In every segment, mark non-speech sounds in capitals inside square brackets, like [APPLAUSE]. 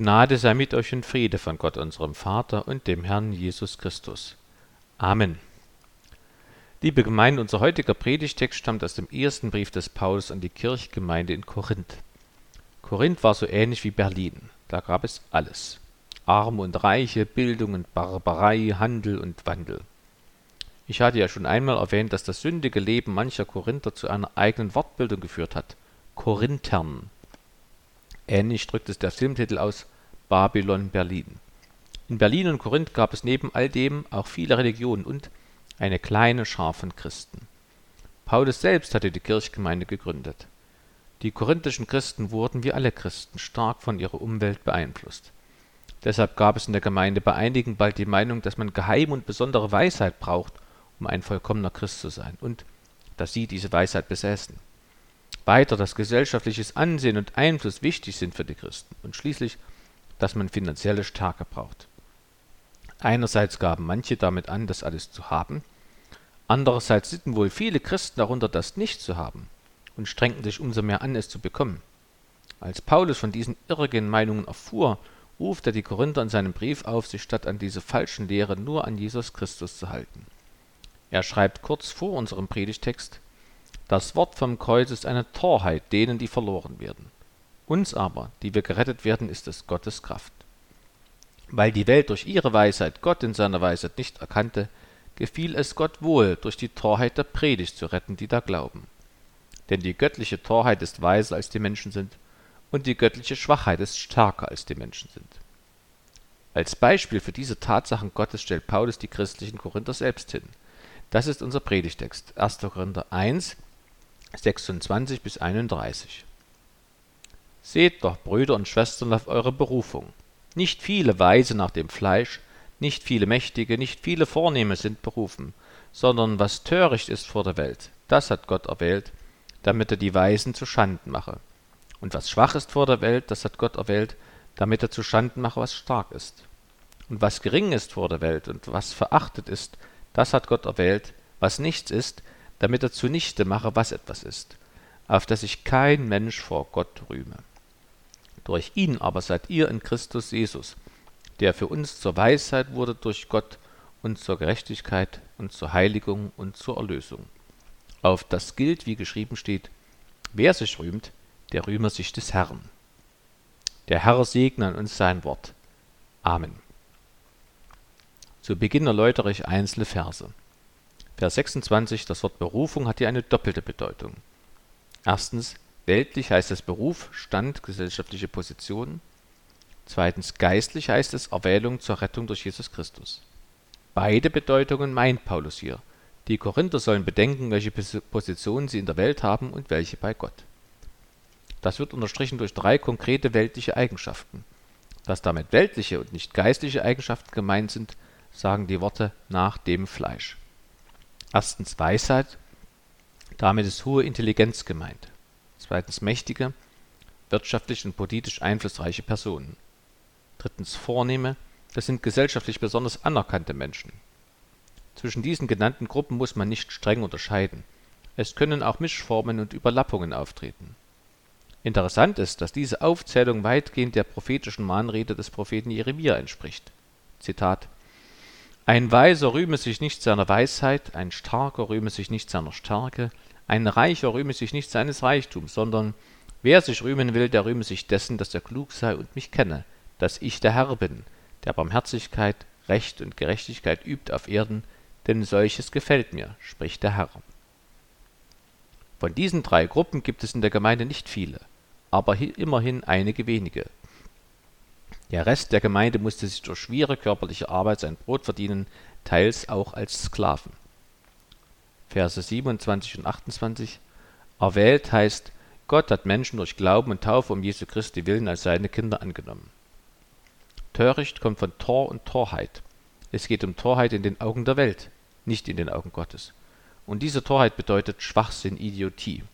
Gnade sei mit euch und Friede von Gott unserem Vater und dem Herrn Jesus Christus. Amen. Liebe Gemeinde, unser heutiger Predigtext stammt aus dem ersten Brief des Paulus an die Kirchgemeinde in Korinth. Korinth war so ähnlich wie Berlin. Da gab es alles. Arme und Reiche, Bildung und Barbarei, Handel und Wandel. Ich hatte ja schon einmal erwähnt, dass das sündige Leben mancher Korinther zu einer eigenen Wortbildung geführt hat. Korinthern. Ähnlich drückt es der Filmtitel aus Babylon Berlin. In Berlin und Korinth gab es neben all dem auch viele Religionen und eine kleine Schar von Christen. Paulus selbst hatte die Kirchgemeinde gegründet. Die korinthischen Christen wurden wie alle Christen stark von ihrer Umwelt beeinflusst. Deshalb gab es in der Gemeinde bei einigen bald die Meinung, dass man geheime und besondere Weisheit braucht, um ein vollkommener Christ zu sein, und dass sie diese Weisheit besäßen. Weiter, dass gesellschaftliches Ansehen und Einfluss wichtig sind für die Christen und schließlich, dass man finanzielle Stärke braucht. Einerseits gaben manche damit an, das alles zu haben, andererseits litten wohl viele Christen darunter, das nicht zu haben und strengten sich umso mehr an, es zu bekommen. Als Paulus von diesen irrigen Meinungen erfuhr, ruft er die Korinther in seinem Brief auf, sich statt an diese falschen Lehre nur an Jesus Christus zu halten. Er schreibt kurz vor unserem Predigtext, das Wort vom Kreuz ist eine Torheit denen, die verloren werden. Uns aber, die wir gerettet werden, ist es Gottes Kraft. Weil die Welt durch ihre Weisheit Gott in seiner Weisheit nicht erkannte, gefiel es Gott wohl, durch die Torheit der Predigt zu retten, die da glauben. Denn die göttliche Torheit ist weiser als die Menschen sind, und die göttliche Schwachheit ist stärker als die Menschen sind. Als Beispiel für diese Tatsachen Gottes stellt Paulus die christlichen Korinther selbst hin. Das ist unser Predigtext, 1. Korinther 1, 26 bis 31. Seht doch, Brüder und Schwestern, auf eure Berufung. Nicht viele Weise nach dem Fleisch, nicht viele Mächtige, nicht viele Vornehme sind berufen, sondern was töricht ist vor der Welt, das hat Gott erwählt, damit er die Weisen zu Schanden mache. Und was schwach ist vor der Welt, das hat Gott erwählt, damit er zu Schanden mache, was stark ist. Und was gering ist vor der Welt und was verachtet ist, das hat Gott erwählt, was nichts ist, damit er zunichte mache, was etwas ist, auf dass sich kein Mensch vor Gott rühme. Durch ihn aber seid ihr in Christus Jesus, der für uns zur Weisheit wurde durch Gott und zur Gerechtigkeit und zur Heiligung und zur Erlösung. Auf das gilt, wie geschrieben steht, wer sich rühmt, der rühme sich des Herrn. Der Herr segne an uns sein Wort. Amen. Zu Beginn erläutere ich einzelne Verse. Vers 26, das Wort Berufung hat hier eine doppelte Bedeutung. Erstens, weltlich heißt es Beruf, Stand, gesellschaftliche Position. Zweitens, geistlich heißt es Erwählung zur Rettung durch Jesus Christus. Beide Bedeutungen meint Paulus hier. Die Korinther sollen bedenken, welche Position sie in der Welt haben und welche bei Gott. Das wird unterstrichen durch drei konkrete weltliche Eigenschaften. Dass damit weltliche und nicht geistliche Eigenschaften gemeint sind, sagen die Worte nach dem Fleisch. Erstens Weisheit, damit ist hohe Intelligenz gemeint. Zweitens mächtige, wirtschaftlich und politisch einflussreiche Personen. Drittens Vornehme, das sind gesellschaftlich besonders anerkannte Menschen. Zwischen diesen genannten Gruppen muss man nicht streng unterscheiden. Es können auch Mischformen und Überlappungen auftreten. Interessant ist, dass diese Aufzählung weitgehend der prophetischen Mahnrede des Propheten Jeremia entspricht. Zitat ein Weiser rühme sich nicht seiner Weisheit, ein Starker rühme sich nicht seiner Stärke, ein Reicher rühme sich nicht seines Reichtums, sondern wer sich rühmen will, der rühme sich dessen, dass er klug sei und mich kenne, dass ich der Herr bin, der Barmherzigkeit, Recht und Gerechtigkeit übt auf Erden, denn solches gefällt mir, spricht der Herr. Von diesen drei Gruppen gibt es in der Gemeinde nicht viele, aber immerhin einige wenige, der Rest der Gemeinde musste sich durch schwere körperliche Arbeit sein Brot verdienen, teils auch als Sklaven. Verse 27 und 28 Erwählt heißt, Gott hat Menschen durch Glauben und Taufe um Jesu Christi willen als seine Kinder angenommen. Töricht kommt von Tor und Torheit. Es geht um Torheit in den Augen der Welt, nicht in den Augen Gottes. Und diese Torheit bedeutet Schwachsinn, Idiotie.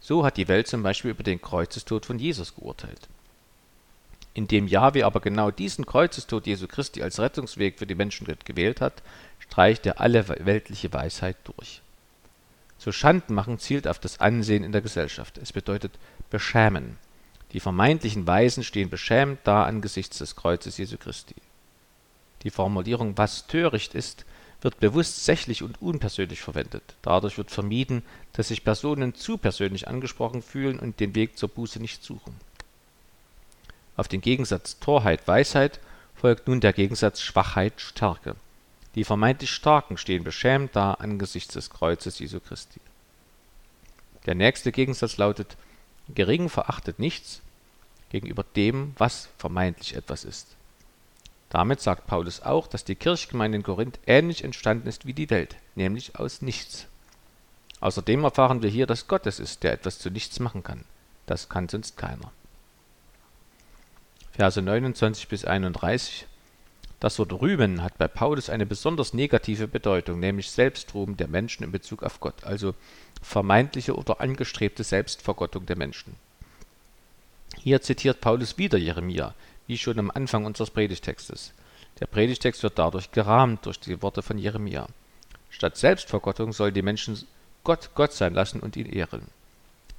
So hat die Welt zum Beispiel über den Kreuzestod von Jesus geurteilt. Indem Jahwe aber genau diesen Kreuzestod Jesu Christi als Rettungsweg für die Menschheit gewählt hat, streicht er alle weltliche Weisheit durch. So Schanden machen zielt auf das Ansehen in der Gesellschaft. Es bedeutet beschämen. Die vermeintlichen Weisen stehen beschämt da angesichts des Kreuzes Jesu Christi. Die Formulierung was töricht ist, wird bewusst sächlich und unpersönlich verwendet. Dadurch wird vermieden, dass sich Personen zu persönlich angesprochen fühlen und den Weg zur Buße nicht suchen. Auf den Gegensatz Torheit Weisheit folgt nun der Gegensatz Schwachheit Stärke. Die vermeintlich Starken stehen beschämt da angesichts des Kreuzes Jesu Christi. Der nächste Gegensatz lautet Gering verachtet nichts gegenüber dem, was vermeintlich etwas ist. Damit sagt Paulus auch, dass die Kirchgemeinde in Korinth ähnlich entstanden ist wie die Welt, nämlich aus nichts. Außerdem erfahren wir hier, dass Gott es ist, der etwas zu nichts machen kann. Das kann sonst keiner. Verse 29 bis 31 Das Wort rühmen hat bei Paulus eine besonders negative Bedeutung, nämlich Selbstruhm der Menschen in Bezug auf Gott, also vermeintliche oder angestrebte Selbstvergottung der Menschen. Hier zitiert Paulus wieder Jeremia, wie schon am Anfang unseres Predigtextes. Der Predigtext wird dadurch gerahmt durch die Worte von Jeremia. Statt Selbstvergottung sollen die Menschen Gott Gott sein lassen und ihn ehren.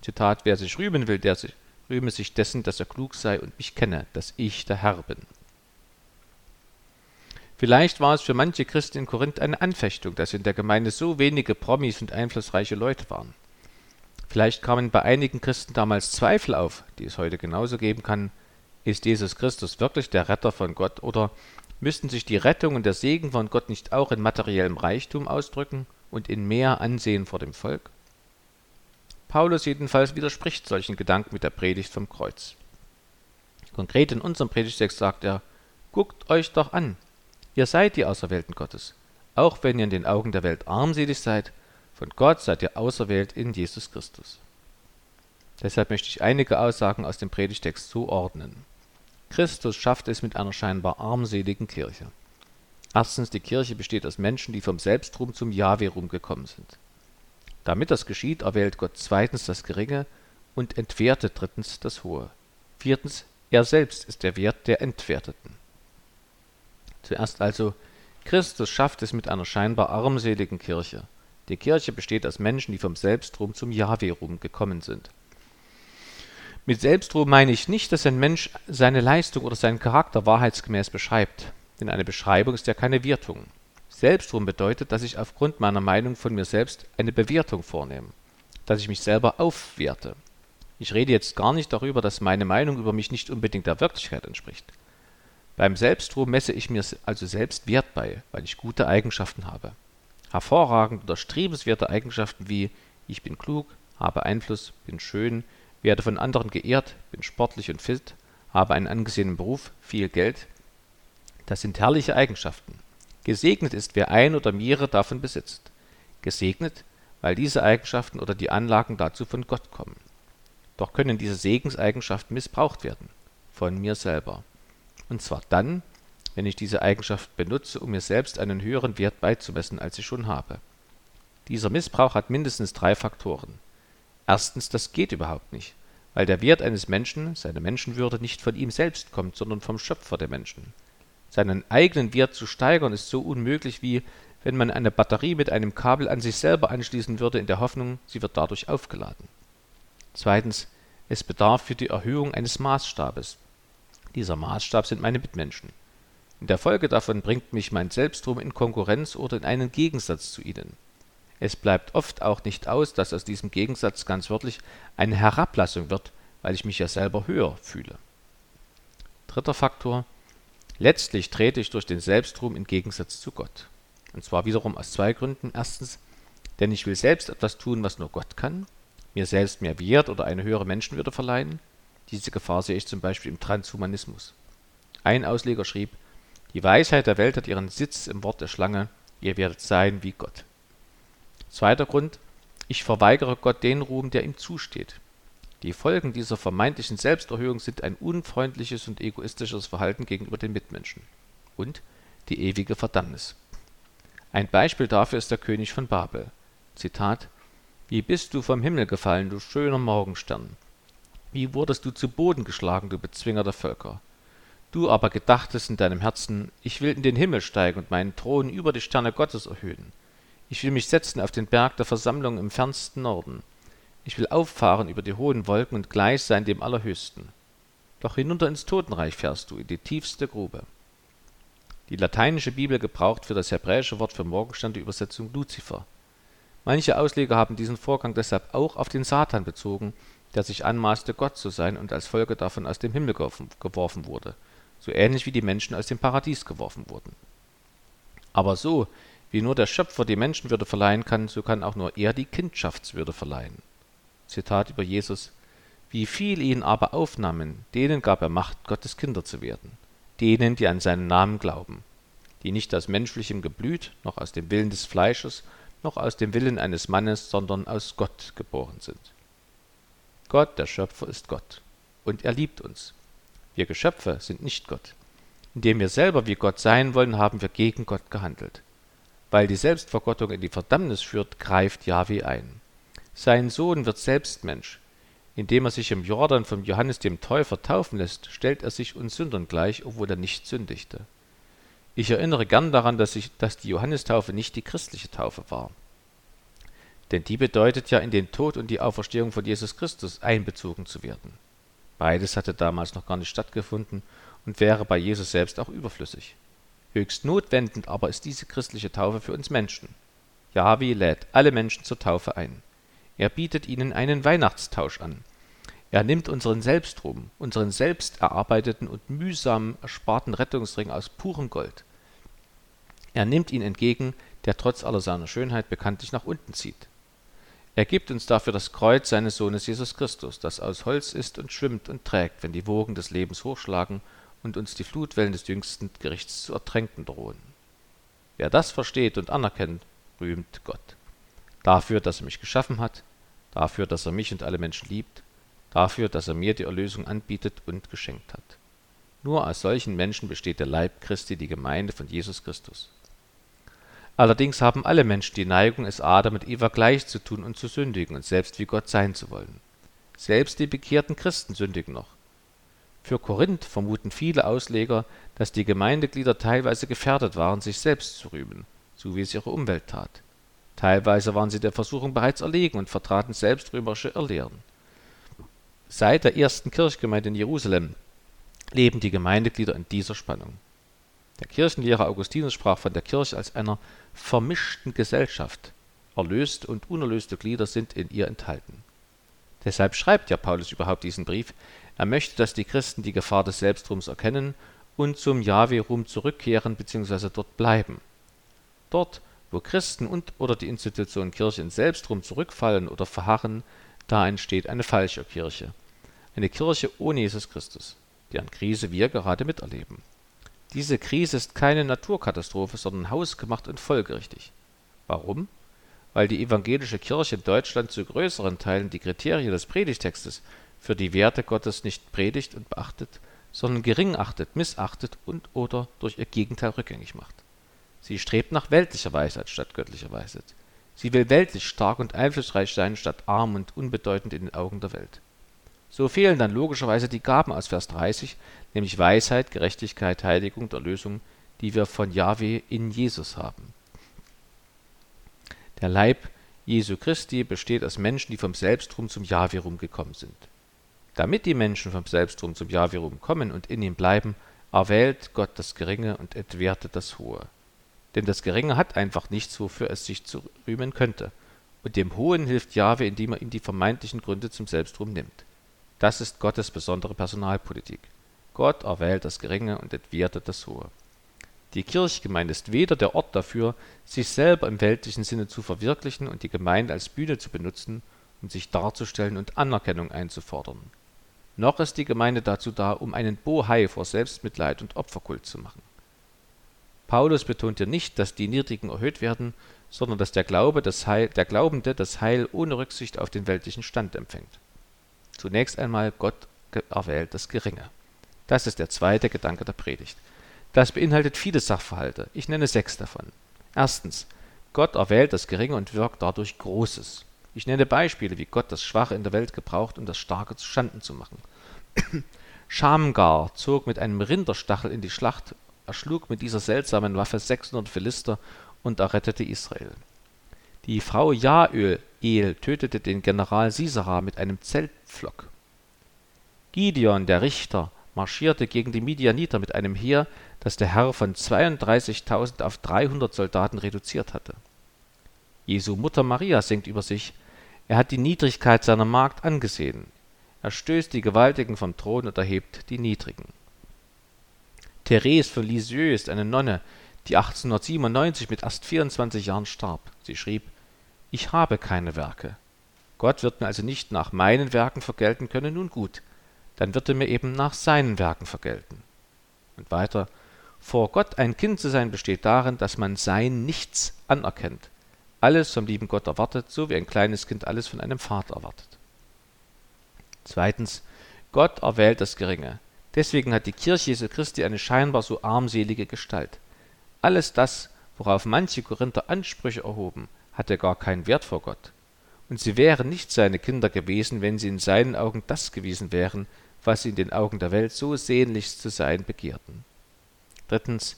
Zitat, wer sich rühmen will, der sich, rühme sich dessen, dass er klug sei und mich kenne, dass ich der Herr bin. Vielleicht war es für manche Christen in Korinth eine Anfechtung, dass in der Gemeinde so wenige Promis und einflussreiche Leute waren. Vielleicht kamen bei einigen Christen damals Zweifel auf, die es heute genauso geben kann, ist Jesus Christus wirklich der Retter von Gott oder müssten sich die Rettung und der Segen von Gott nicht auch in materiellem Reichtum ausdrücken und in mehr Ansehen vor dem Volk? Paulus jedenfalls widerspricht solchen Gedanken mit der Predigt vom Kreuz. Konkret in unserem Predigtext sagt er, guckt euch doch an, ihr seid die Auserwählten Gottes. Auch wenn ihr in den Augen der Welt armselig seid, von Gott seid ihr auserwählt in Jesus Christus. Deshalb möchte ich einige Aussagen aus dem Predigtext so ordnen. Christus schafft es mit einer scheinbar armseligen Kirche. Erstens, die Kirche besteht aus Menschen, die vom Selbstruhm zum Jahwe-Ruhm gekommen sind. Damit das geschieht, erwählt Gott zweitens das Geringe und entwertet drittens das Hohe. Viertens, er selbst ist der Wert der Entwerteten. Zuerst also, Christus schafft es mit einer scheinbar armseligen Kirche. Die Kirche besteht aus Menschen, die vom Selbstruhm zum Jahwe-Ruhm gekommen sind. Mit Selbstruhm meine ich nicht, dass ein Mensch seine Leistung oder seinen Charakter wahrheitsgemäß beschreibt, denn eine Beschreibung ist ja keine Wertung. Selbstruhm bedeutet, dass ich aufgrund meiner Meinung von mir selbst eine Bewertung vornehme, dass ich mich selber aufwerte. Ich rede jetzt gar nicht darüber, dass meine Meinung über mich nicht unbedingt der Wirklichkeit entspricht. Beim Selbstruhm messe ich mir also selbst Wert bei, weil ich gute Eigenschaften habe. Hervorragende oder strebenswerte Eigenschaften wie ich bin klug, habe Einfluss, bin schön, werde von anderen geehrt, bin sportlich und fit, habe einen angesehenen Beruf, viel Geld. Das sind herrliche Eigenschaften. Gesegnet ist, wer ein oder mehrere davon besitzt. Gesegnet, weil diese Eigenschaften oder die Anlagen dazu von Gott kommen. Doch können diese Segenseigenschaften missbraucht werden. Von mir selber. Und zwar dann, wenn ich diese Eigenschaft benutze, um mir selbst einen höheren Wert beizumessen, als ich schon habe. Dieser Missbrauch hat mindestens drei Faktoren. Erstens, das geht überhaupt nicht, weil der Wert eines Menschen, seine Menschenwürde, nicht von ihm selbst kommt, sondern vom Schöpfer der Menschen. Seinen eigenen Wert zu steigern ist so unmöglich wie wenn man eine Batterie mit einem Kabel an sich selber anschließen würde, in der Hoffnung, sie wird dadurch aufgeladen. Zweitens, es bedarf für die Erhöhung eines Maßstabes. Dieser Maßstab sind meine Mitmenschen. In der Folge davon bringt mich mein Selbstrum in Konkurrenz oder in einen Gegensatz zu ihnen. Es bleibt oft auch nicht aus, dass aus diesem Gegensatz ganz wörtlich eine Herablassung wird, weil ich mich ja selber höher fühle. Dritter Faktor. Letztlich trete ich durch den Selbstruhm in Gegensatz zu Gott. Und zwar wiederum aus zwei Gründen. Erstens, denn ich will selbst etwas tun, was nur Gott kann, mir selbst mehr Wert oder eine höhere Menschenwürde verleihen. Diese Gefahr sehe ich zum Beispiel im Transhumanismus. Ein Ausleger schrieb, die Weisheit der Welt hat ihren Sitz im Wort der Schlange, ihr werdet sein wie Gott. Zweiter Grund, ich verweigere Gott den Ruhm, der ihm zusteht. Die Folgen dieser vermeintlichen Selbsterhöhung sind ein unfreundliches und egoistisches Verhalten gegenüber den Mitmenschen und die ewige Verdammnis. Ein Beispiel dafür ist der König von Babel. Zitat Wie bist du vom Himmel gefallen, du schöner Morgenstern? Wie wurdest du zu Boden geschlagen, du Bezwinger der Völker? Du aber gedachtest in deinem Herzen, ich will in den Himmel steigen und meinen Thron über die Sterne Gottes erhöhen. Ich will mich setzen auf den Berg der Versammlung im fernsten Norden. Ich will auffahren über die hohen Wolken und gleich sein dem Allerhöchsten. doch hinunter ins Totenreich fährst du, in die tiefste Grube. Die lateinische Bibel gebraucht für das hebräische Wort für Morgenstern die Übersetzung Luzifer. Manche Ausleger haben diesen Vorgang deshalb auch auf den Satan bezogen, der sich anmaßte, Gott zu sein und als Folge davon aus dem Himmel geworfen wurde, so ähnlich wie die Menschen aus dem Paradies geworfen wurden. Aber so, wie nur der Schöpfer die Menschenwürde verleihen kann, so kann auch nur er die Kindschaftswürde verleihen. Zitat über Jesus Wie viel ihn aber aufnahmen, denen gab er Macht, Gottes Kinder zu werden, denen, die an seinen Namen glauben, die nicht aus menschlichem Geblüt, noch aus dem Willen des Fleisches, noch aus dem Willen eines Mannes, sondern aus Gott geboren sind. Gott, der Schöpfer, ist Gott, und er liebt uns. Wir Geschöpfe sind nicht Gott. Indem wir selber wie Gott sein wollen, haben wir gegen Gott gehandelt. Weil die Selbstvergottung in die Verdammnis führt, greift Jahwe ein. Sein Sohn wird selbst Mensch. Indem er sich im Jordan von Johannes dem Täufer taufen lässt, stellt er sich uns Sündern gleich, obwohl er nicht sündigte. Ich erinnere gern daran, dass, ich, dass die Johannistaufe nicht die christliche Taufe war. Denn die bedeutet ja, in den Tod und die Auferstehung von Jesus Christus einbezogen zu werden. Beides hatte damals noch gar nicht stattgefunden und wäre bei Jesus selbst auch überflüssig. Höchst notwendend aber ist diese christliche Taufe für uns Menschen. Yahweh lädt alle Menschen zur Taufe ein. Er bietet ihnen einen Weihnachtstausch an. Er nimmt unseren Selbstruhm, unseren selbst erarbeiteten und mühsam ersparten Rettungsring aus purem Gold. Er nimmt ihn entgegen, der trotz aller seiner Schönheit bekanntlich nach unten zieht. Er gibt uns dafür das Kreuz seines Sohnes Jesus Christus, das aus Holz ist und schwimmt und trägt, wenn die Wogen des Lebens hochschlagen und uns die Flutwellen des jüngsten Gerichts zu ertränken drohen. Wer das versteht und anerkennt, rühmt Gott. Dafür, dass er mich geschaffen hat, dafür, dass er mich und alle Menschen liebt, dafür, dass er mir die Erlösung anbietet und geschenkt hat. Nur aus solchen Menschen besteht der Leib Christi, die Gemeinde von Jesus Christus. Allerdings haben alle Menschen die Neigung, es Adam und Eva gleich zu tun und zu sündigen und selbst wie Gott sein zu wollen. Selbst die bekehrten Christen sündigen noch. Für Korinth vermuten viele Ausleger, dass die Gemeindeglieder teilweise gefährdet waren, sich selbst zu rühmen, so wie es ihre Umwelt tat. Teilweise waren sie der Versuchung bereits erlegen und vertraten selbstrühmerische Irrlehren. Seit der ersten Kirchgemeinde in Jerusalem leben die Gemeindeglieder in dieser Spannung. Der Kirchenlehrer Augustinus sprach von der Kirche als einer vermischten Gesellschaft. Erlöste und unerlöste Glieder sind in ihr enthalten. Deshalb schreibt ja Paulus überhaupt diesen Brief. Er möchte, dass die Christen die Gefahr des Selbstrums erkennen und zum Jahwe-Ruhm zurückkehren bzw. dort bleiben. Dort, wo Christen und oder die Institution Kirche in Selbstrum zurückfallen oder verharren, da entsteht eine falsche Kirche. Eine Kirche ohne Jesus Christus, deren Krise wir gerade miterleben. Diese Krise ist keine Naturkatastrophe, sondern hausgemacht und folgerichtig. Warum? Weil die evangelische Kirche in Deutschland zu größeren Teilen die Kriterien des Predigtextes für die Werte Gottes nicht predigt und beachtet, sondern gering achtet, missachtet und oder durch ihr Gegenteil rückgängig macht. Sie strebt nach weltlicher Weisheit statt göttlicher Weisheit. Sie will weltlich stark und einflussreich sein statt arm und unbedeutend in den Augen der Welt. So fehlen dann logischerweise die Gaben aus Vers 30, nämlich Weisheit, Gerechtigkeit, Heiligung und Erlösung, die wir von Jahwe in Jesus haben. Der Leib Jesu Christi besteht aus Menschen, die vom Selbstrum zum Jahwe-Rum gekommen sind. Damit die Menschen vom Selbstrum zum Jahwe-Rum kommen und in ihm bleiben, erwählt Gott das Geringe und entwertet das Hohe. Denn das Geringe hat einfach nichts, wofür es sich zu rühmen könnte. Und dem Hohen hilft Jahwe, indem er ihm die vermeintlichen Gründe zum Selbstrum nimmt. Das ist Gottes besondere Personalpolitik. Gott erwählt das Geringe und entwertet das Hohe. Die Kirchgemeinde ist weder der Ort dafür, sich selber im weltlichen Sinne zu verwirklichen und die Gemeinde als Bühne zu benutzen, um sich darzustellen und Anerkennung einzufordern. Noch ist die Gemeinde dazu da, um einen Bohai vor Selbstmitleid und Opferkult zu machen. Paulus betont hier nicht, dass die Niedrigen erhöht werden, sondern dass der, Glaube das Heil, der Glaubende das Heil ohne Rücksicht auf den weltlichen Stand empfängt. Zunächst einmal Gott erwählt das Geringe. Das ist der zweite Gedanke der Predigt. Das beinhaltet viele Sachverhalte. Ich nenne sechs davon. Erstens, Gott erwählt das Geringe und wirkt dadurch Großes. Ich nenne Beispiele, wie Gott das Schwache in der Welt gebraucht, um das Starke zu Schanden zu machen. [CLEARS THROAT] Schamgar zog mit einem Rinderstachel in die Schlacht, erschlug mit dieser seltsamen Waffe 600 Philister und errettete Israel. Die Frau Jael tötete den General Sisera mit einem Zeltpflock. Gideon, der Richter, marschierte gegen die Midianiter mit einem Heer, das der Herr von 32.000 auf 300 Soldaten reduziert hatte. Jesu Mutter Maria singt über sich, er hat die Niedrigkeit seiner Magd angesehen. Er stößt die Gewaltigen vom Thron und erhebt die Niedrigen. Therese von Lisieux ist eine Nonne, die 1897 mit erst 24 Jahren starb. Sie schrieb, ich habe keine Werke. Gott wird mir also nicht nach meinen Werken vergelten können, nun gut, dann wird er mir eben nach seinen Werken vergelten. Und weiter, vor Gott ein Kind zu sein besteht darin, dass man sein Nichts anerkennt, alles vom lieben Gott erwartet, so wie ein kleines Kind alles von einem Vater erwartet. Zweitens, Gott erwählt das Geringe. Deswegen hat die Kirche Jesu Christi eine scheinbar so armselige Gestalt. Alles das, worauf manche Korinther Ansprüche erhoben, hatte gar keinen Wert vor Gott. Und sie wären nicht seine Kinder gewesen, wenn sie in seinen Augen das gewesen wären, was sie in den Augen der Welt so sehnlichst zu sein begehrten. Drittens,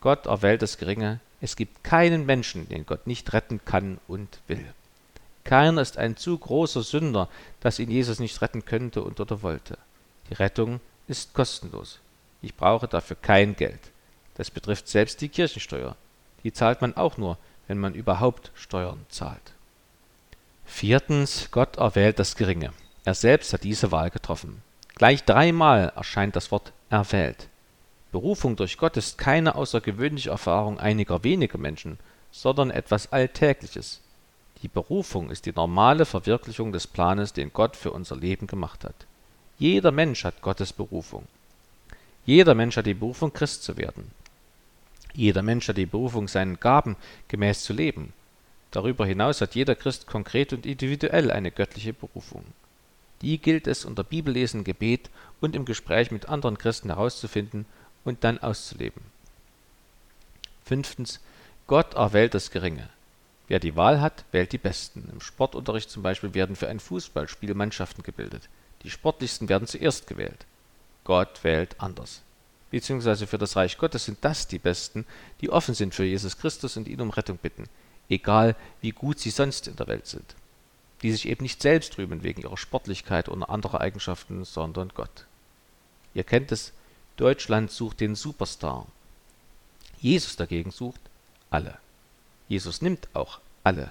Gott erwählt das Geringe. Es gibt keinen Menschen, den Gott nicht retten kann und will. Keiner ist ein zu großer Sünder, dass ihn Jesus nicht retten könnte und oder wollte. Die Rettung ist kostenlos. Ich brauche dafür kein Geld. Das betrifft selbst die Kirchensteuer. Die zahlt man auch nur, wenn man überhaupt Steuern zahlt. Viertens, Gott erwählt das Geringe. Er selbst hat diese Wahl getroffen. Gleich dreimal erscheint das Wort erwählt. Berufung durch Gott ist keine außergewöhnliche Erfahrung einiger weniger Menschen, sondern etwas Alltägliches. Die Berufung ist die normale Verwirklichung des Planes, den Gott für unser Leben gemacht hat. Jeder Mensch hat Gottes Berufung. Jeder Mensch hat die Berufung, Christ zu werden. Jeder Mensch hat die Berufung, seinen Gaben gemäß zu leben. Darüber hinaus hat jeder Christ konkret und individuell eine göttliche Berufung. Die gilt es unter Bibellesen, Gebet und im Gespräch mit anderen Christen herauszufinden und dann auszuleben. Fünftens. Gott erwählt das Geringe. Wer die Wahl hat, wählt die Besten. Im Sportunterricht zum Beispiel werden für ein Fußballspiel Mannschaften gebildet. Die sportlichsten werden zuerst gewählt. Gott wählt anders beziehungsweise für das Reich Gottes sind das die Besten, die offen sind für Jesus Christus und ihn um Rettung bitten, egal wie gut sie sonst in der Welt sind. Die sich eben nicht selbst rühmen wegen ihrer Sportlichkeit oder anderer Eigenschaften, sondern Gott. Ihr kennt es, Deutschland sucht den Superstar. Jesus dagegen sucht alle. Jesus nimmt auch alle.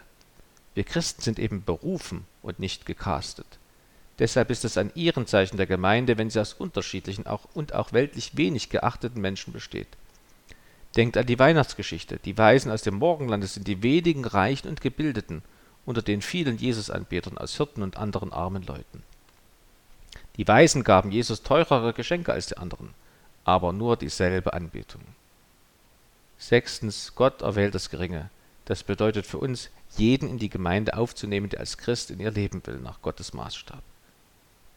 Wir Christen sind eben berufen und nicht gecastet. Deshalb ist es ein Ehrenzeichen der Gemeinde, wenn sie aus unterschiedlichen auch und auch weltlich wenig geachteten Menschen besteht. Denkt an die Weihnachtsgeschichte. Die Weisen aus dem Morgenlande sind die wenigen Reichen und Gebildeten unter den vielen Jesusanbetern aus Hirten und anderen armen Leuten. Die Weisen gaben Jesus teurere Geschenke als die anderen, aber nur dieselbe Anbetung. Sechstens, Gott erwählt das Geringe. Das bedeutet für uns, jeden in die Gemeinde aufzunehmen, der als Christ in ihr leben will, nach Gottes Maßstab.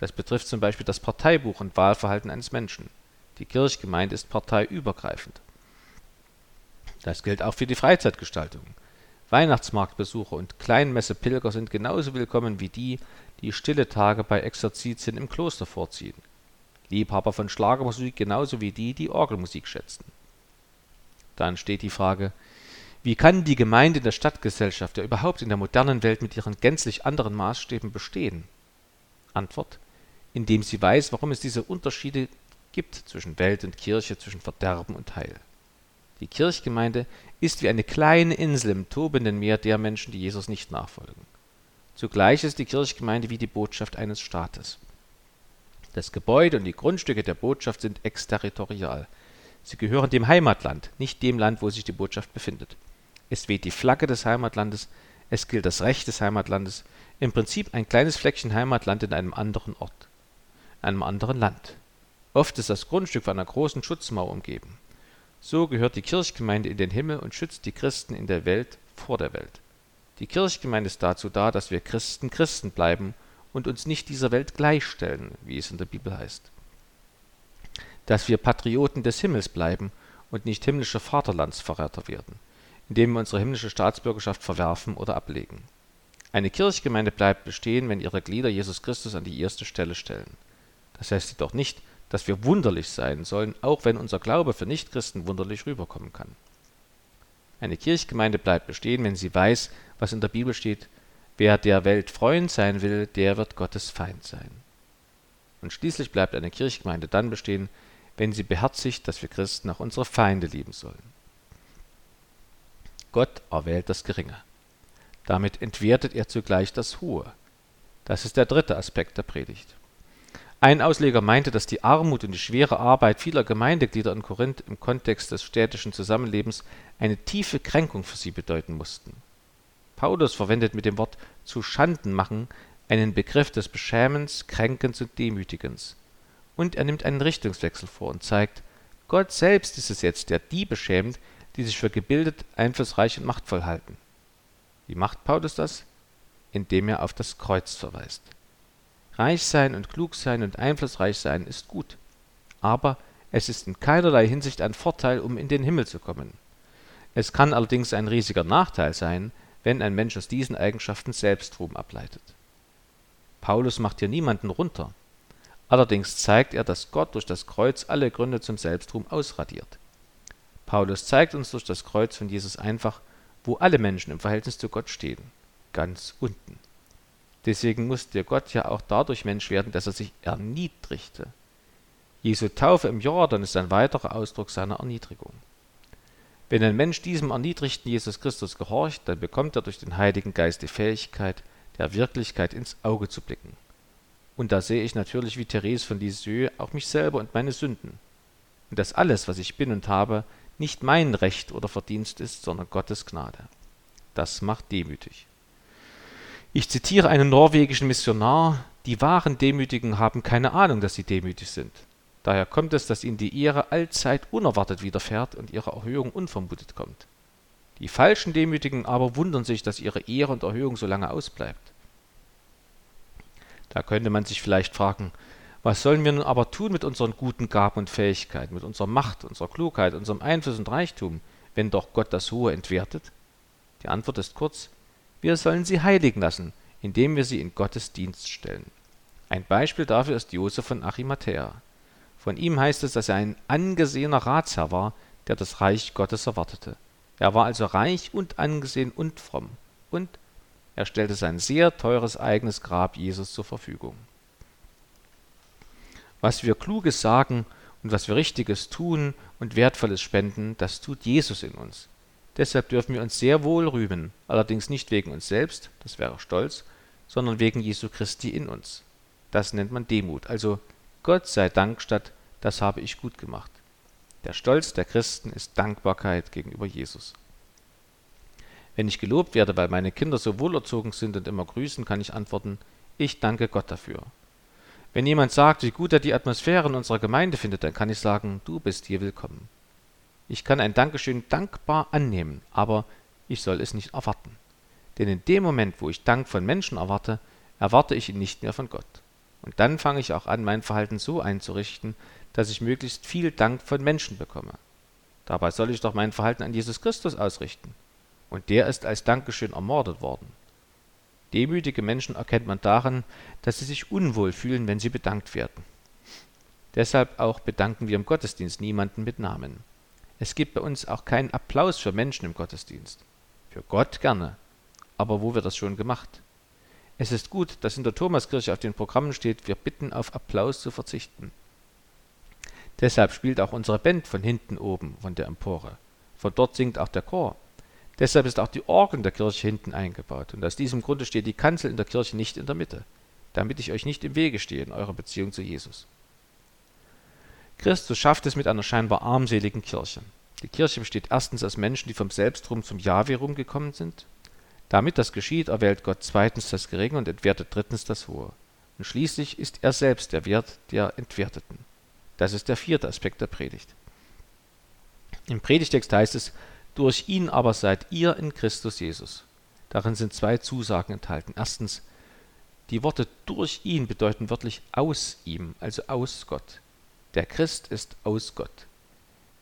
Das betrifft zum Beispiel das Parteibuch und Wahlverhalten eines Menschen. Die Kirchgemeinde ist parteiübergreifend. Das gilt auch für die Freizeitgestaltung. Weihnachtsmarktbesucher und Kleinmessepilger sind genauso willkommen wie die, die stille Tage bei Exerzitien im Kloster vorziehen. Liebhaber von Schlagermusik genauso wie die, die Orgelmusik schätzen. Dann steht die Frage, wie kann die Gemeinde in der Stadtgesellschaft ja überhaupt in der modernen Welt mit ihren gänzlich anderen Maßstäben bestehen? Antwort indem sie weiß, warum es diese Unterschiede gibt zwischen Welt und Kirche, zwischen Verderben und Heil. Die Kirchgemeinde ist wie eine kleine Insel im tobenden Meer der Menschen, die Jesus nicht nachfolgen. Zugleich ist die Kirchgemeinde wie die Botschaft eines Staates. Das Gebäude und die Grundstücke der Botschaft sind exterritorial. Sie gehören dem Heimatland, nicht dem Land, wo sich die Botschaft befindet. Es weht die Flagge des Heimatlandes, es gilt das Recht des Heimatlandes, im Prinzip ein kleines Fleckchen Heimatland in einem anderen Ort einem anderen Land. Oft ist das Grundstück von einer großen Schutzmauer umgeben. So gehört die Kirchgemeinde in den Himmel und schützt die Christen in der Welt vor der Welt. Die Kirchgemeinde ist dazu da, dass wir Christen Christen bleiben und uns nicht dieser Welt gleichstellen, wie es in der Bibel heißt. Dass wir Patrioten des Himmels bleiben und nicht himmlische Vaterlandsverräter werden, indem wir unsere himmlische Staatsbürgerschaft verwerfen oder ablegen. Eine Kirchgemeinde bleibt bestehen, wenn ihre Glieder Jesus Christus an die erste Stelle stellen. Das heißt jedoch nicht, dass wir wunderlich sein sollen, auch wenn unser Glaube für Nichtchristen wunderlich rüberkommen kann. Eine Kirchgemeinde bleibt bestehen, wenn sie weiß, was in der Bibel steht, wer der Welt Freund sein will, der wird Gottes Feind sein. Und schließlich bleibt eine Kirchgemeinde dann bestehen, wenn sie beherzigt, dass wir Christen auch unsere Feinde lieben sollen. Gott erwählt das Geringe. Damit entwertet er zugleich das Hohe. Das ist der dritte Aspekt der Predigt. Ein Ausleger meinte, dass die Armut und die schwere Arbeit vieler Gemeindeglieder in Korinth im Kontext des städtischen Zusammenlebens eine tiefe Kränkung für sie bedeuten mussten. Paulus verwendet mit dem Wort zu Schanden machen einen Begriff des Beschämens, Kränkens und Demütigens. Und er nimmt einen Richtungswechsel vor und zeigt, Gott selbst ist es jetzt, der die beschämt, die sich für gebildet, einflussreich und machtvoll halten. Wie macht Paulus das? Indem er auf das Kreuz verweist. Reich sein und klug sein und einflussreich sein ist gut, aber es ist in keinerlei Hinsicht ein Vorteil, um in den Himmel zu kommen. Es kann allerdings ein riesiger Nachteil sein, wenn ein Mensch aus diesen Eigenschaften Selbstruhm ableitet. Paulus macht hier niemanden runter. Allerdings zeigt er, dass Gott durch das Kreuz alle Gründe zum Selbstruhm ausradiert. Paulus zeigt uns durch das Kreuz von Jesus einfach, wo alle Menschen im Verhältnis zu Gott stehen, ganz unten. Deswegen musste Gott ja auch dadurch Mensch werden, dass er sich erniedrigte. Jesu Taufe im Jordan ist ein weiterer Ausdruck seiner Erniedrigung. Wenn ein Mensch diesem erniedrigten Jesus Christus gehorcht, dann bekommt er durch den Heiligen Geist die Fähigkeit, der Wirklichkeit ins Auge zu blicken. Und da sehe ich natürlich wie Therese von Lisieux auch mich selber und meine Sünden. Und dass alles, was ich bin und habe, nicht mein Recht oder Verdienst ist, sondern Gottes Gnade. Das macht demütig. Ich zitiere einen norwegischen Missionar, die wahren Demütigen haben keine Ahnung, dass sie demütig sind. Daher kommt es, dass ihnen die Ehre allzeit unerwartet widerfährt und ihre Erhöhung unvermutet kommt. Die falschen Demütigen aber wundern sich, dass ihre Ehre und Erhöhung so lange ausbleibt. Da könnte man sich vielleicht fragen, was sollen wir nun aber tun mit unseren guten Gaben und Fähigkeiten, mit unserer Macht, unserer Klugheit, unserem Einfluss und Reichtum, wenn doch Gott das Hohe entwertet? Die Antwort ist kurz, wir sollen sie heiligen lassen, indem wir sie in Gottes Dienst stellen. Ein Beispiel dafür ist Josef von Arimathea. Von ihm heißt es, dass er ein angesehener Ratsherr war, der das Reich Gottes erwartete. Er war also reich und angesehen und fromm. Und er stellte sein sehr teures eigenes Grab Jesus zur Verfügung. Was wir Kluges sagen und was wir Richtiges tun und Wertvolles spenden, das tut Jesus in uns. Deshalb dürfen wir uns sehr wohl rühmen, allerdings nicht wegen uns selbst, das wäre Stolz, sondern wegen Jesu Christi in uns. Das nennt man Demut, also Gott sei Dank statt das habe ich gut gemacht. Der Stolz der Christen ist Dankbarkeit gegenüber Jesus. Wenn ich gelobt werde, weil meine Kinder so wohlerzogen sind und immer grüßen, kann ich antworten, ich danke Gott dafür. Wenn jemand sagt, wie gut er die Atmosphäre in unserer Gemeinde findet, dann kann ich sagen, du bist hier willkommen. Ich kann ein Dankeschön dankbar annehmen, aber ich soll es nicht erwarten. Denn in dem Moment, wo ich Dank von Menschen erwarte, erwarte ich ihn nicht mehr von Gott. Und dann fange ich auch an, mein Verhalten so einzurichten, dass ich möglichst viel Dank von Menschen bekomme. Dabei soll ich doch mein Verhalten an Jesus Christus ausrichten. Und der ist als Dankeschön ermordet worden. Demütige Menschen erkennt man daran, dass sie sich unwohl fühlen, wenn sie bedankt werden. Deshalb auch bedanken wir im Gottesdienst niemanden mit Namen. Es gibt bei uns auch keinen Applaus für Menschen im Gottesdienst. Für Gott gerne. Aber wo wird das schon gemacht? Es ist gut, dass in der Thomaskirche auf den Programmen steht, wir bitten auf Applaus zu verzichten. Deshalb spielt auch unsere Band von hinten oben, von der Empore. Von dort singt auch der Chor. Deshalb ist auch die Orgel der Kirche hinten eingebaut. Und aus diesem Grunde steht die Kanzel in der Kirche nicht in der Mitte, damit ich euch nicht im Wege stehe in eurer Beziehung zu Jesus. Christus schafft es mit einer scheinbar armseligen Kirche. Die Kirche besteht erstens aus Menschen, die vom Selbstrum zum Jahwe rumgekommen sind. Damit das geschieht, erwählt Gott zweitens das Geringe und entwertet drittens das Hohe. Und schließlich ist er selbst der Wert der Entwerteten. Das ist der vierte Aspekt der Predigt. Im Predigtext heißt es, durch ihn aber seid ihr in Christus Jesus. Darin sind zwei Zusagen enthalten. Erstens, die Worte durch ihn bedeuten wörtlich aus ihm, also aus Gott. Der Christ ist aus Gott.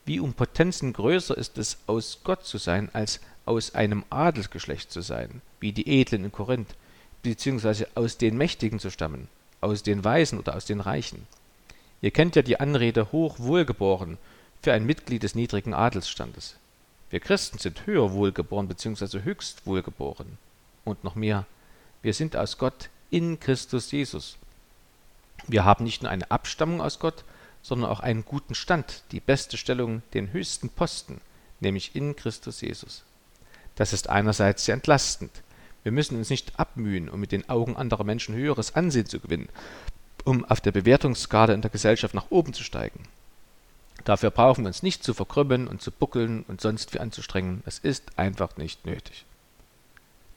Wie um Potenzen größer ist es, aus Gott zu sein, als aus einem Adelsgeschlecht zu sein, wie die Edlen in Korinth, beziehungsweise aus den Mächtigen zu stammen, aus den Weisen oder aus den Reichen. Ihr kennt ja die Anrede hoch wohlgeboren für ein Mitglied des niedrigen Adelsstandes. Wir Christen sind höher wohlgeboren beziehungsweise höchst wohlgeboren. Und noch mehr, wir sind aus Gott in Christus Jesus. Wir haben nicht nur eine Abstammung aus Gott, sondern auch einen guten Stand, die beste Stellung, den höchsten Posten, nämlich in Christus Jesus. Das ist einerseits sehr entlastend. Wir müssen uns nicht abmühen, um mit den Augen anderer Menschen höheres Ansehen zu gewinnen, um auf der Bewertungsskala in der Gesellschaft nach oben zu steigen. Dafür brauchen wir uns nicht zu verkrümmen und zu buckeln und sonst wie anzustrengen. Es ist einfach nicht nötig.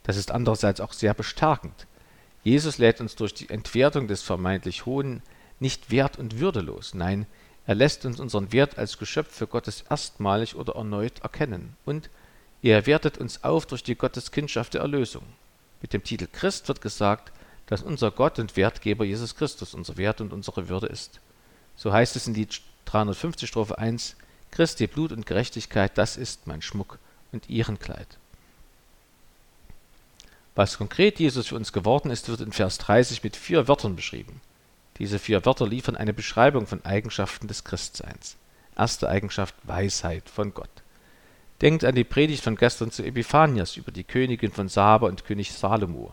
Das ist andererseits auch sehr bestärkend. Jesus lädt uns durch die Entwertung des vermeintlich Hohen nicht wert- und würdelos. Nein, er lässt uns unseren Wert als Geschöpfe Gottes erstmalig oder erneut erkennen. Und er wertet uns auf durch die Gotteskindschaft der Erlösung. Mit dem Titel Christ wird gesagt, dass unser Gott und Wertgeber Jesus Christus unser Wert und unsere Würde ist. So heißt es in Lied 350 Strophe 1, Christi Blut und Gerechtigkeit, das ist mein Schmuck und ihren Kleid. Was konkret Jesus für uns geworden ist, wird in Vers 30 mit vier Wörtern beschrieben. Diese vier Wörter liefern eine Beschreibung von Eigenschaften des Christseins. Erste Eigenschaft Weisheit von Gott. Denkt an die Predigt von gestern zu Epiphanias über die Königin von Saba und König Salomo.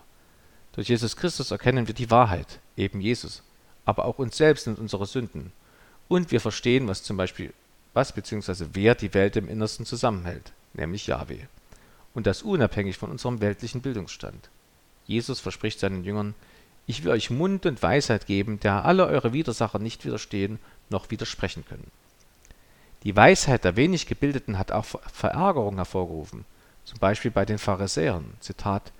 Durch Jesus Christus erkennen wir die Wahrheit, eben Jesus, aber auch uns selbst und unsere Sünden. Und wir verstehen, was zum Beispiel, was bzw. wer die Welt im Innersten zusammenhält, nämlich Yahweh. Und das unabhängig von unserem weltlichen Bildungsstand. Jesus verspricht seinen Jüngern, ich will euch Mund und Weisheit geben, der alle eure Widersacher nicht widerstehen noch widersprechen können. Die Weisheit der wenig Gebildeten hat auch Verärgerung hervorgerufen, zum Beispiel bei den Pharisäern. Zitat: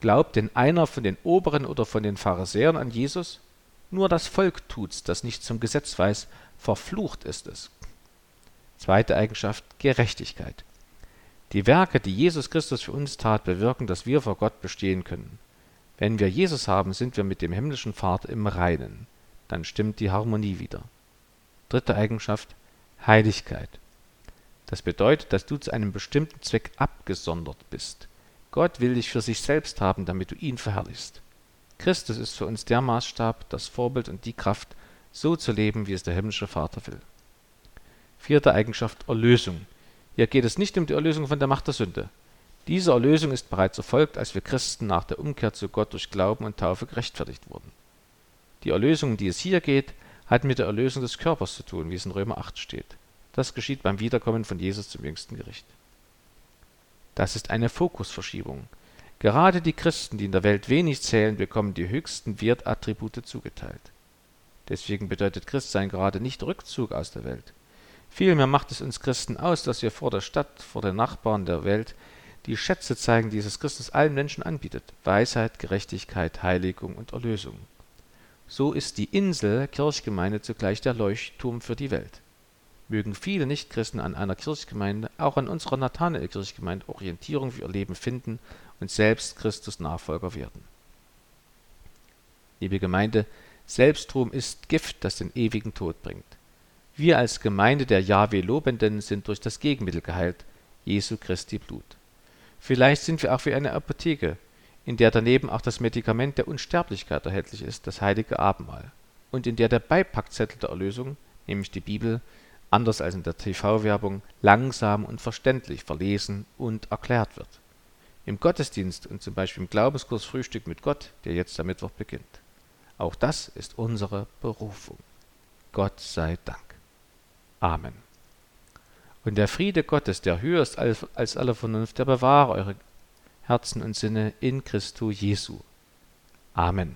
Glaubt denn einer von den Oberen oder von den Pharisäern an Jesus? Nur das Volk tut's, das nicht zum Gesetz weiß, verflucht ist es. Zweite Eigenschaft Gerechtigkeit. Die Werke, die Jesus Christus für uns tat, bewirken, dass wir vor Gott bestehen können. Wenn wir Jesus haben, sind wir mit dem himmlischen Vater im Reinen. Dann stimmt die Harmonie wieder. Dritte Eigenschaft Heiligkeit. Das bedeutet, dass du zu einem bestimmten Zweck abgesondert bist. Gott will dich für sich selbst haben, damit du ihn verherrlichst. Christus ist für uns der Maßstab, das Vorbild und die Kraft, so zu leben, wie es der himmlische Vater will. Vierte Eigenschaft Erlösung. Hier geht es nicht um die Erlösung von der Macht der Sünde. Diese Erlösung ist bereits erfolgt, als wir Christen nach der Umkehr zu Gott durch Glauben und Taufe gerechtfertigt wurden. Die Erlösung, um die es hier geht, hat mit der Erlösung des Körpers zu tun, wie es in Römer 8 steht. Das geschieht beim Wiederkommen von Jesus zum jüngsten Gericht. Das ist eine Fokusverschiebung. Gerade die Christen, die in der Welt wenig zählen, bekommen die höchsten Wertattribute zugeteilt. Deswegen bedeutet Christsein gerade nicht Rückzug aus der Welt. Vielmehr macht es uns Christen aus, dass wir vor der Stadt, vor den Nachbarn der Welt die Schätze zeigen, die Jesus Christus allen Menschen anbietet. Weisheit, Gerechtigkeit, Heiligung und Erlösung. So ist die Insel Kirchgemeinde zugleich der Leuchtturm für die Welt. Mögen viele Nichtchristen an einer Kirchgemeinde, auch an unserer Nathanael-Kirchgemeinde, Orientierung für ihr Leben finden und selbst Christus Nachfolger werden. Liebe Gemeinde, Selbstruhm ist Gift, das den ewigen Tod bringt. Wir als Gemeinde der Jahwe Lobenden sind durch das Gegenmittel geheilt, Jesu Christi Blut. Vielleicht sind wir auch wie eine Apotheke, in der daneben auch das Medikament der Unsterblichkeit erhältlich ist, das heilige Abendmahl, und in der der Beipackzettel der Erlösung, nämlich die Bibel, anders als in der TV-Werbung, langsam und verständlich verlesen und erklärt wird. Im Gottesdienst und zum Beispiel im Glaubenskurs Frühstück mit Gott, der jetzt am Mittwoch beginnt. Auch das ist unsere Berufung. Gott sei Dank. Amen. Und der Friede Gottes, der höher ist als alle Vernunft, der bewahre eure Herzen und Sinne in Christo Jesu. Amen.